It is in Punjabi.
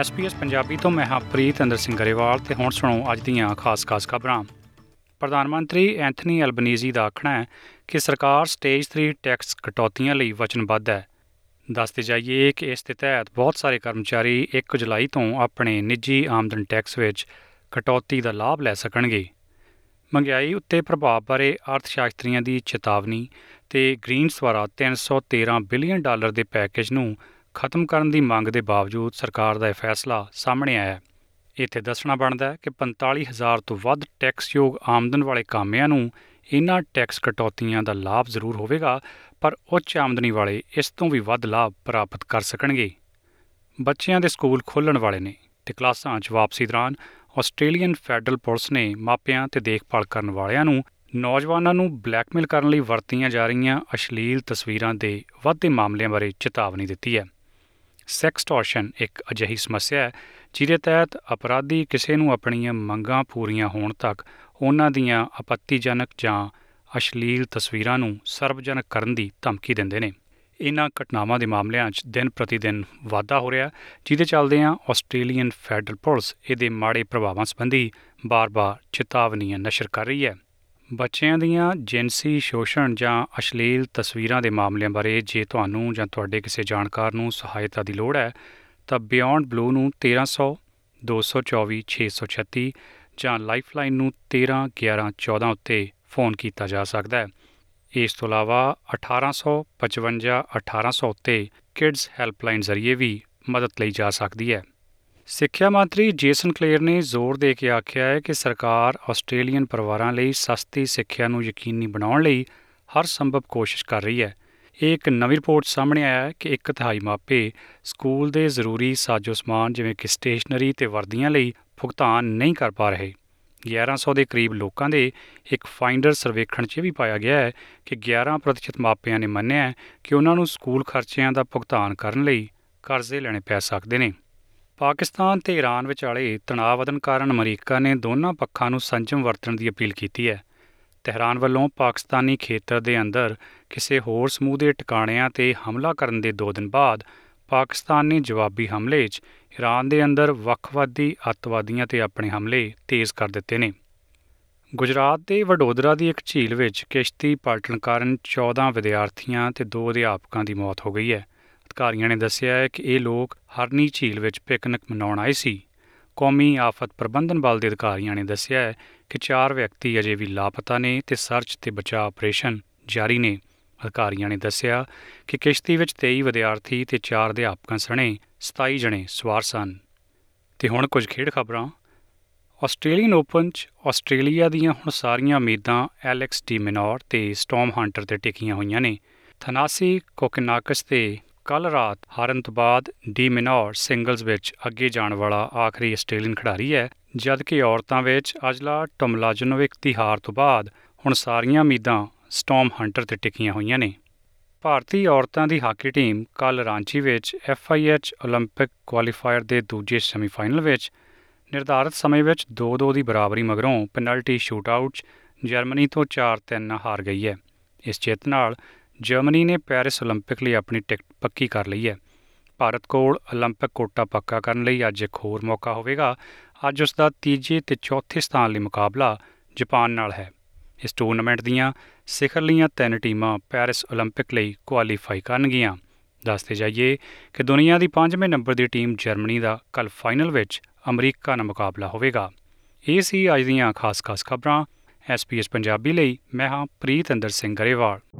SBS ਪੰਜਾਬੀ ਤੋਂ ਮੈਂ ਹਾਂ ਪ੍ਰੀਤ ਅੰਦਰ ਸਿੰਘ ਗਰੇਵਾਲ ਤੇ ਹੁਣ ਸੁਣੋ ਅੱਜ ਦੀਆਂ ਖਾਸ-ਖਾਸ ਖਬਰਾਂ। ਪ੍ਰਧਾਨ ਮੰਤਰੀ ਐਂਥਨੀ ਐਲਬਨੀਜ਼ੀ ਦਾ ਆਖਣਾ ਹੈ ਕਿ ਸਰਕਾਰ ਸਟੇਜ 3 ਟੈਕਸ ਕਟੌਤੀਆਂ ਲਈ ਵਚਨਬੱਧ ਹੈ। ਦੱਸਦੇ ਜਾਈਏ ਕਿ ਇਸ ਦੇ ਤਹਿਤ ਬਹੁਤ ਸਾਰੇ ਕਰਮਚਾਰੀ 1 ਜੁਲਾਈ ਤੋਂ ਆਪਣੇ ਨਿੱਜੀ ਆਮਦਨ ਟੈਕਸ ਵਿੱਚ ਕਟੌਤੀ ਦਾ ਲਾਭ ਲੈ ਸਕਣਗੇ। ਮਹਿੰਗਾਈ ਉੱਤੇ ਪ੍ਰਭਾਵ ਬਾਰੇ ਅਰਥਸ਼ਾਸਤਰੀਆਂ ਦੀ ਚੇਤਾਵਨੀ ਤੇ ਗ੍ਰੀਨਸ ਦੁਆਰਾ 313 ਬਿਲੀਅਨ ਡਾਲਰ ਦੇ ਪੈਕੇਜ ਨੂੰ ਖਤਮ ਕਰਨ ਦੀ ਮੰਗ ਦੇ ਬਾਵਜੂਦ ਸਰਕਾਰ ਦਾ ਇਹ ਫੈਸਲਾ ਸਾਹਮਣੇ ਆਇਆ ਹੈ। ਇੱਥੇ ਦੱਸਣਾ ਬਣਦਾ ਹੈ ਕਿ 45000 ਤੋਂ ਵੱਧ ਟੈਕਸਯੋਗ ਆਮਦਨ ਵਾਲੇ ਕਾਮਿਆਂ ਨੂੰ ਇਨ੍ਹਾਂ ਟੈਕਸ ਕਟੌਤੀਆਂ ਦਾ ਲਾਭ ਜ਼ਰੂਰ ਹੋਵੇਗਾ, ਪਰ ਉੱਚ ਆਮਦਨੀ ਵਾਲੇ ਇਸ ਤੋਂ ਵੀ ਵੱਧ ਲਾਭ ਪ੍ਰਾਪਤ ਕਰ ਸਕਣਗੇ। ਬੱਚਿਆਂ ਦੇ ਸਕੂਲ ਖੋਲ੍ਹਣ ਵਾਲੇ ਨੇ ਤੇ ਕਲਾਸਾਂ 'ਚ ਵਾਪਸੀ ਦੌਰਾਨ ਆਸਟ੍ਰੇਲੀਅਨ ਫੈਡਰਲ ਪੁਲਿਸ ਨੇ ਮਾਪਿਆਂ ਤੇ ਦੇਖਭਾਲ ਕਰਨ ਵਾਲਿਆਂ ਨੂੰ ਨੌਜਵਾਨਾਂ ਨੂੰ ਬਲੈਕਮੇਲ ਕਰਨ ਲਈ ਵਰਤੀਆਂ ਜਾ ਰਹੀਆਂ ਅਸ਼ਲੀਲ ਤਸਵੀਰਾਂ ਦੇ ਵੱਧਦੇ ਮਾਮਲਿਆਂ ਬਾਰੇ ਚੇਤਾਵਨੀ ਦਿੱਤੀ ਹੈ। ਸੈਕਸਟੋਰਸ਼ਨ ਇੱਕ ਅਜਿਹੀ ਸਮੱਸਿਆ ਹੈ, ਜਿਹਦੇ ਤਹਿਤ ਅਪਰਾਧੀ ਕਿਸੇ ਨੂੰ ਆਪਣੀਆਂ ਮੰਗਾਂ ਪੂਰੀਆਂ ਹੋਣ ਤੱਕ ਉਹਨਾਂ ਦੀਆਂ ਆਪੱਤੀਜਨਕ ਜਾਂ ਅਸ਼ਲੀਲ ਤਸਵੀਰਾਂ ਨੂੰ ਸਰਵਜਨਕ ਕਰਨ ਦੀ ਧਮਕੀ ਦਿੰਦੇ ਨੇ। ਇਨ੍ਹਾਂ ਘਟਨਾਵਾਂ ਦੇ ਮਾਮਲਿਆਂ 'ਚ ਦਿਨ ਪ੍ਰਤੀ ਦਿਨ ਵਾਧਾ ਹੋ ਰਿਹਾ ਜਿਹਦੇ ਚੱਲਦਿਆਂ ਆਸਟ੍ਰੇਲੀਅਨ ਫੈਡਰਲ ਪੁਲਿਸ ਇਹਦੇ ਮਾੜੇ ਪ੍ਰਭਾਵਾਂ ਸੰਬੰਧੀ ਬਾਰ-ਬਾਰ ਚੇਤਾਵਨੀਆਂ ਨਸ਼ਰ ਕਰ ਰਹੀ ਹੈ। ਬੱਚਿਆਂ ਦੀਆਂ ਜਿੰਸੀ ਸ਼ੋਸ਼ਣ ਜਾਂ ਅਸ਼ਲੀਲ ਤਸਵੀਰਾਂ ਦੇ ਮਾਮਲਿਆਂ ਬਾਰੇ ਜੇ ਤੁਹਾਨੂੰ ਜਾਂ ਤੁਹਾਡੇ ਕਿਸੇ ਜਾਣਕਾਰ ਨੂੰ ਸਹਾਇਤਾ ਦੀ ਲੋੜ ਹੈ, ਤਾਂ ਬਿਯੋਂਡ ਬਲੂ ਨੂੰ 1300 224 636 ਜਾਂ ਲਾਈਫਲਾਈਨ ਨੂੰ 13 11 14 ਉੱਤੇ ਫੋਨ ਕੀਤਾ ਜਾ ਸਕਦਾ ਹੈ। ਇਸ ਤੋਂ ਇਲਾਵਾ 1855 1800 ਉੱਤੇ ਕਿਡਜ਼ ਹੈਲਪਲਾਈਨ ਜ਼ਰੀਏ ਵੀ ਮਦਦ ਲਈ ਜਾ ਸਕਦੀ ਹੈ। ਸਿੱਖਿਆ ਮੰਤਰੀ ਜੇਸਨ ਕਲੇਅਰ ਨੇ ਜ਼ੋਰ ਦੇ ਕੇ ਆਖਿਆ ਹੈ ਕਿ ਸਰਕਾਰ ਆਸਟ੍ਰੇਲੀਅਨ ਪਰਿਵਾਰਾਂ ਲਈ ਸਸਤੀ ਸਿੱਖਿਆ ਨੂੰ ਯਕੀਨੀ ਬਣਾਉਣ ਲਈ ਹਰ ਸੰਭਵ ਕੋਸ਼ਿਸ਼ ਕਰ ਰਹੀ ਹੈ। ਇਹ ਇੱਕ ਨਵੀਂ ਰਿਪੋਰਟ ਸਾਹਮਣੇ ਆਇਆ ਹੈ ਕਿ ਇੱਕ ਤਿਹਾਈ ਮਾਪੇ ਸਕੂਲ ਦੇ ਜ਼ਰੂਰੀ ਸਾਜ਼ੋ-ਸਮਾਨ ਜਿਵੇਂ ਕਿ ਸਟੇਸ਼ਨਰੀ ਤੇ ਵਰਦੀਆਂ ਲਈ ਭੁਗਤਾਨ ਨਹੀਂ ਕਰ ਪਾ ਰਹੇ। 1100 ਦੇ ਕਰੀਬ ਲੋਕਾਂ ਦੇ ਇੱਕ ਫਾਈਂਡਰ ਸਰਵੇਖਣ 'ਚ ਵੀ ਪਾਇਆ ਗਿਆ ਹੈ ਕਿ 11% ਮਾਪਿਆਂ ਨੇ ਮੰਨਿਆ ਕਿ ਉਹਨਾਂ ਨੂੰ ਸਕੂਲ ਖਰਚਿਆਂ ਦਾ ਭੁਗਤਾਨ ਕਰਨ ਲਈ ਕਰਜ਼ੇ ਲੈਣੇ ਪੈ ਸਕਦੇ ਨੇ। ਪਾਕਿਸਤਾਨ ਤੇ ਈਰਾਨ ਵਿਚਾਲੇ ਤਣਾਅ ਵਧਣ ਕਾਰਨ ਅਮਰੀਕਾ ਨੇ ਦੋਨਾਂ ਪੱਖਾਂ ਨੂੰ ਸੰਜਮ ਵਰਤਣ ਦੀ ਅਪੀਲ ਕੀਤੀ ਹੈ। ਤਹਿਰਾਨ ਵੱਲੋਂ ਪਾਕਿਸਤਾਨੀ ਖੇਤਰ ਦੇ ਅੰਦਰ ਕਿਸੇ ਹੋਰ ਸਮੂਹ ਦੇ ਟਿਕਾਣਿਆਂ ਤੇ ਹਮਲਾ ਕਰਨ ਦੇ 2 ਦਿਨ ਬਾਅਦ ਪਾਕਿਸਤਾਨ ਨੇ ਜਵਾਬੀ ਹਮਲੇ 'ਚ ਈਰਾਨ ਦੇ ਅੰਦਰ ਵੱਖਵਾਦੀ ਅੱਤਵਾਦੀਆਂ ਤੇ ਆਪਣੇ ਹਮਲੇ ਤੇਜ਼ ਕਰ ਦਿੱਤੇ ਨੇ। ਗੁਜਰਾਤ ਦੇ ਵਡੋਦਰਾ ਦੀ ਇੱਕ ਝੀਲ ਵਿੱਚ ਕਿਸ਼ਤੀ ਪਲਟਣ ਕਾਰਨ 14 ਵਿਦਿਆਰਥੀਆਂ ਤੇ 2 ਅਧਿਆਪਕਾਂ ਦੀ ਮੌਤ ਹੋ ਗਈ ਹੈ। ਅਧਿਕਾਰੀਆਂ ਨੇ ਦੱਸਿਆ ਹੈ ਕਿ ਇਹ ਲੋਕ ਹਰਨੀ ਝੀਲ ਵਿੱਚ ਪਿਕਨਿਕ ਮਨਾਉਣ ਆਏ ਸੀ। ਕੌਮੀ ਆਫਤ ਪ੍ਰਬੰਧਨ ਬਲ ਦੇ ਅਧਿਕਾਰੀਆਂ ਨੇ ਦੱਸਿਆ ਹੈ ਕਿ ਚਾਰ ਵਿਅਕਤੀ ਅਜੇ ਵੀ ਲਾਪਤਾ ਨੇ ਤੇ ਸਰਚ ਤੇ ਬਚਾਅ ਆਪਰੇਸ਼ਨ ਜਾਰੀ ਨੇ। ਅਧਿਕਾਰੀਆਂ ਨੇ ਦੱਸਿਆ ਕਿ ਕਿਸ਼ਤੀ ਵਿੱਚ 23 ਵਿਦਿਆਰਥੀ ਤੇ 4 ਅਧਿਆਪਕਾਂ ਸਣੇ 27 ਜਣੇ ਸਵਾਰ ਸਨ। ਤੇ ਹੁਣ ਕੁਝ ਖੇਡ ਖਬਰਾਂ। ਆਸਟ੍ਰੇਲੀਅਨ ਓਪਨ 'ਚ ਆਸਟ੍ਰੇਲੀਆ ਦੀਆਂ ਹੁਣ ਸਾਰੀਆਂ ਉਮੀਦਾਂ ਐਲੈਕਸ ਡੀ ਮਿਨੋਰ ਤੇ ਸਟਾਰਮ ਹੰਟਰ ਤੇ ਟਿਕੀਆਂ ਹੋਈਆਂ ਨੇ। ਥਨਾਸੀ ਕੋਕਿਨਾਕਸ ਤੇ ਕੱਲ ਰਾਤ ਹਾਰਨ ਤੋਂ ਬਾਅਦ ਡੀ ਮਿਨੋਰ ਸਿੰਗਲਜ਼ ਵਿੱਚ ਅੱਗੇ ਜਾਣ ਵਾਲਾ ਆਖਰੀ ਆਸਟ੍ਰੇਲੀਅਨ ਖਿਡਾਰੀ ਹੈ ਜਦਕਿ ਔਰਤਾਂ ਵਿੱਚ ਅਜਲਾ ਟਮਲਾਜਨੋਵਿਕ ਦੀ ਹਾਰ ਤੋਂ ਬਾਅਦ ਹੁਣ ਸਾਰੀਆਂ ਉਮੀਦਾਂ ਸਟਾਰਮ ਹੰਟਰ ਤੇ ਟਿਕੀਆਂ ਹੋਈਆਂ ਨੇ ਭਾਰਤੀ ਔਰਤਾਂ ਦੀ ਹਾਕੀ ਟੀਮ ਕੱਲ ਰਾਂਚੀ ਵਿੱਚ ਐਫਆਈਐਚ 올림픽 ਕੁਆਲੀਫਾਇਰ ਦੇ ਦੂਜੇ ਸੈਮੀਫਾਈਨਲ ਵਿੱਚ ਨਿਰਧਾਰਤ ਸਮੇਂ ਵਿੱਚ 2-2 ਦੀ ਬਰਾਬਰੀ ਮਗਰੋਂ ਪੈਨਲਟੀ ਸ਼ੂਟਆਊਟ 'ਚ ਜਰਮਨੀ ਤੋਂ 4-3 ਨਾਲ ਹਾਰ ਗਈ ਹੈ ਇਸ ਜਿੱਤ ਨਾਲ ਜਰਮਨੀ ਨੇ ਪੈਰਿਸ ਓਲੰਪਿਕ ਲਈ ਆਪਣੀ ਟਿਕਟ ਪੱਕੀ ਕਰ ਲਈ ਹੈ। ਭਾਰਤ ਕੋਲ ਓਲੰਪਿਕ ਕੋਟਾ ਪੱਕਾ ਕਰਨ ਲਈ ਅੱਜ ਇੱਕ ਹੋਰ ਮੌਕਾ ਹੋਵੇਗਾ। ਅੱਜ ਉਸ ਦਾ ਤੀਜੇ ਤੇ ਚੌਥੇ ਸਥਾਨ ਲਈ ਮੁਕਾਬਲਾ ਜਾਪਾਨ ਨਾਲ ਹੈ। ਇਸ ਟੂਰਨਾਮੈਂਟ ਦੀਆਂ ਸਿਖਰਲੀਆਂ ਤਿੰਨ ਟੀਮਾਂ ਪੈਰਿਸ ਓਲੰਪਿਕ ਲਈ ਕੁਆਲੀਫਾਈ ਕਰਨਗੀਆਂ। ਦੱਸਦੇ ਜਾਈਏ ਕਿ ਦੁਨੀਆ ਦੀ 5ਵੇਂ ਨੰਬਰ ਦੀ ਟੀਮ ਜਰਮਨੀ ਦਾ ਕੱਲ ਫਾਈਨਲ ਵਿੱਚ ਅਮਰੀਕਾ ਨਾਲ ਮੁਕਾਬਲਾ ਹੋਵੇਗਾ। ਇਹ ਸੀ ਅੱਜ ਦੀਆਂ ਖਾਸ-ਖਾਸ ਖਬਰਾਂ। ਐਸਪੀਐਸ ਪੰਜਾਬੀ ਲਈ ਮੈਂ ਹਾਂ ਪ੍ਰੀਤ ਅੰਦਰ ਸਿੰਘ ਗਰੇਵਾਲ।